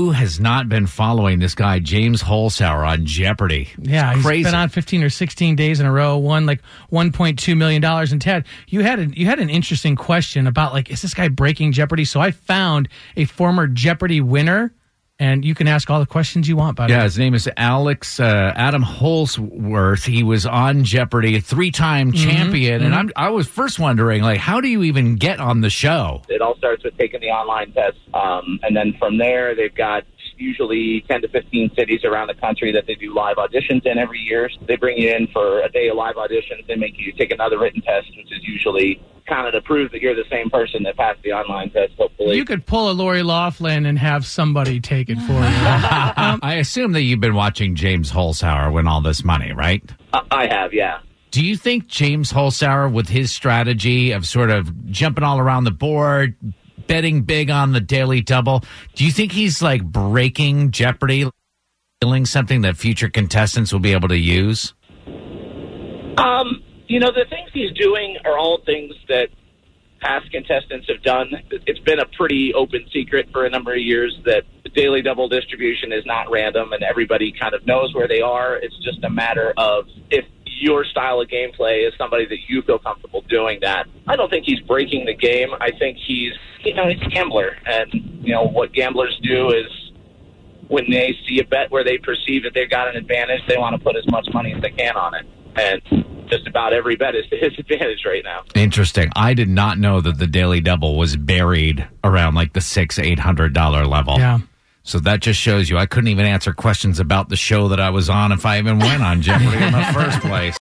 who has not been following this guy James Holzhauer on Jeopardy? Yeah, It's he's crazy. been on 15 or 16 days in a row, won like 1.2 million dollars. And Ted, you had a, you had an interesting question about like, is this guy breaking Jeopardy? So I found a former Jeopardy winner, and you can ask all the questions you want, buddy. Yeah, his name is Alex uh, Adam Holsworth. He was on Jeopardy, a three-time Mm-hmm. champion, and I'm, I was first wondering, like, how do you even get on the show? It all starts with taking the online test, um, and then from there they've got usually 10 to 15 cities around the country that they do live auditions in every year. They bring you in for a day of live auditions. They make you take another written test, which is usually kind of to prove that you're the same person that passed the online test. Hopefully, You could pull a Lori Laughlin and have somebody take it for you. I assume that you've been watching James Holzhauer win all this money, right? I I have, yeah. Do you think James Holzhauer, with his strategy of sort of jumping all around the board, betting big on the daily double, do you think he's like breaking Jeopardy, stealing something that future contestants will be able to use? Um, you know, the things he's doing are all things that past contestants have done. It's been a pretty open secret for a number of years that the daily double distribution is not random and everybody kind of knows where they are. It's just a matter of if your style of gameplay is somebody that you feel comfortable doing that. I don't think he's breaking the game. I think he's, you know, he's a gambler. And, you know, what gamblers do is when they see a bet where they perceive that they've got an advantage, they want to put as much money as they can on it. And just about every bet is to his advantage right now. Interesting. I did not know that the daily double was buried around like the six, eight hundred dollar level. yeah. So that just shows you I couldn't even answer questions about the show that I was on if I even went on Jeopardy in the first place.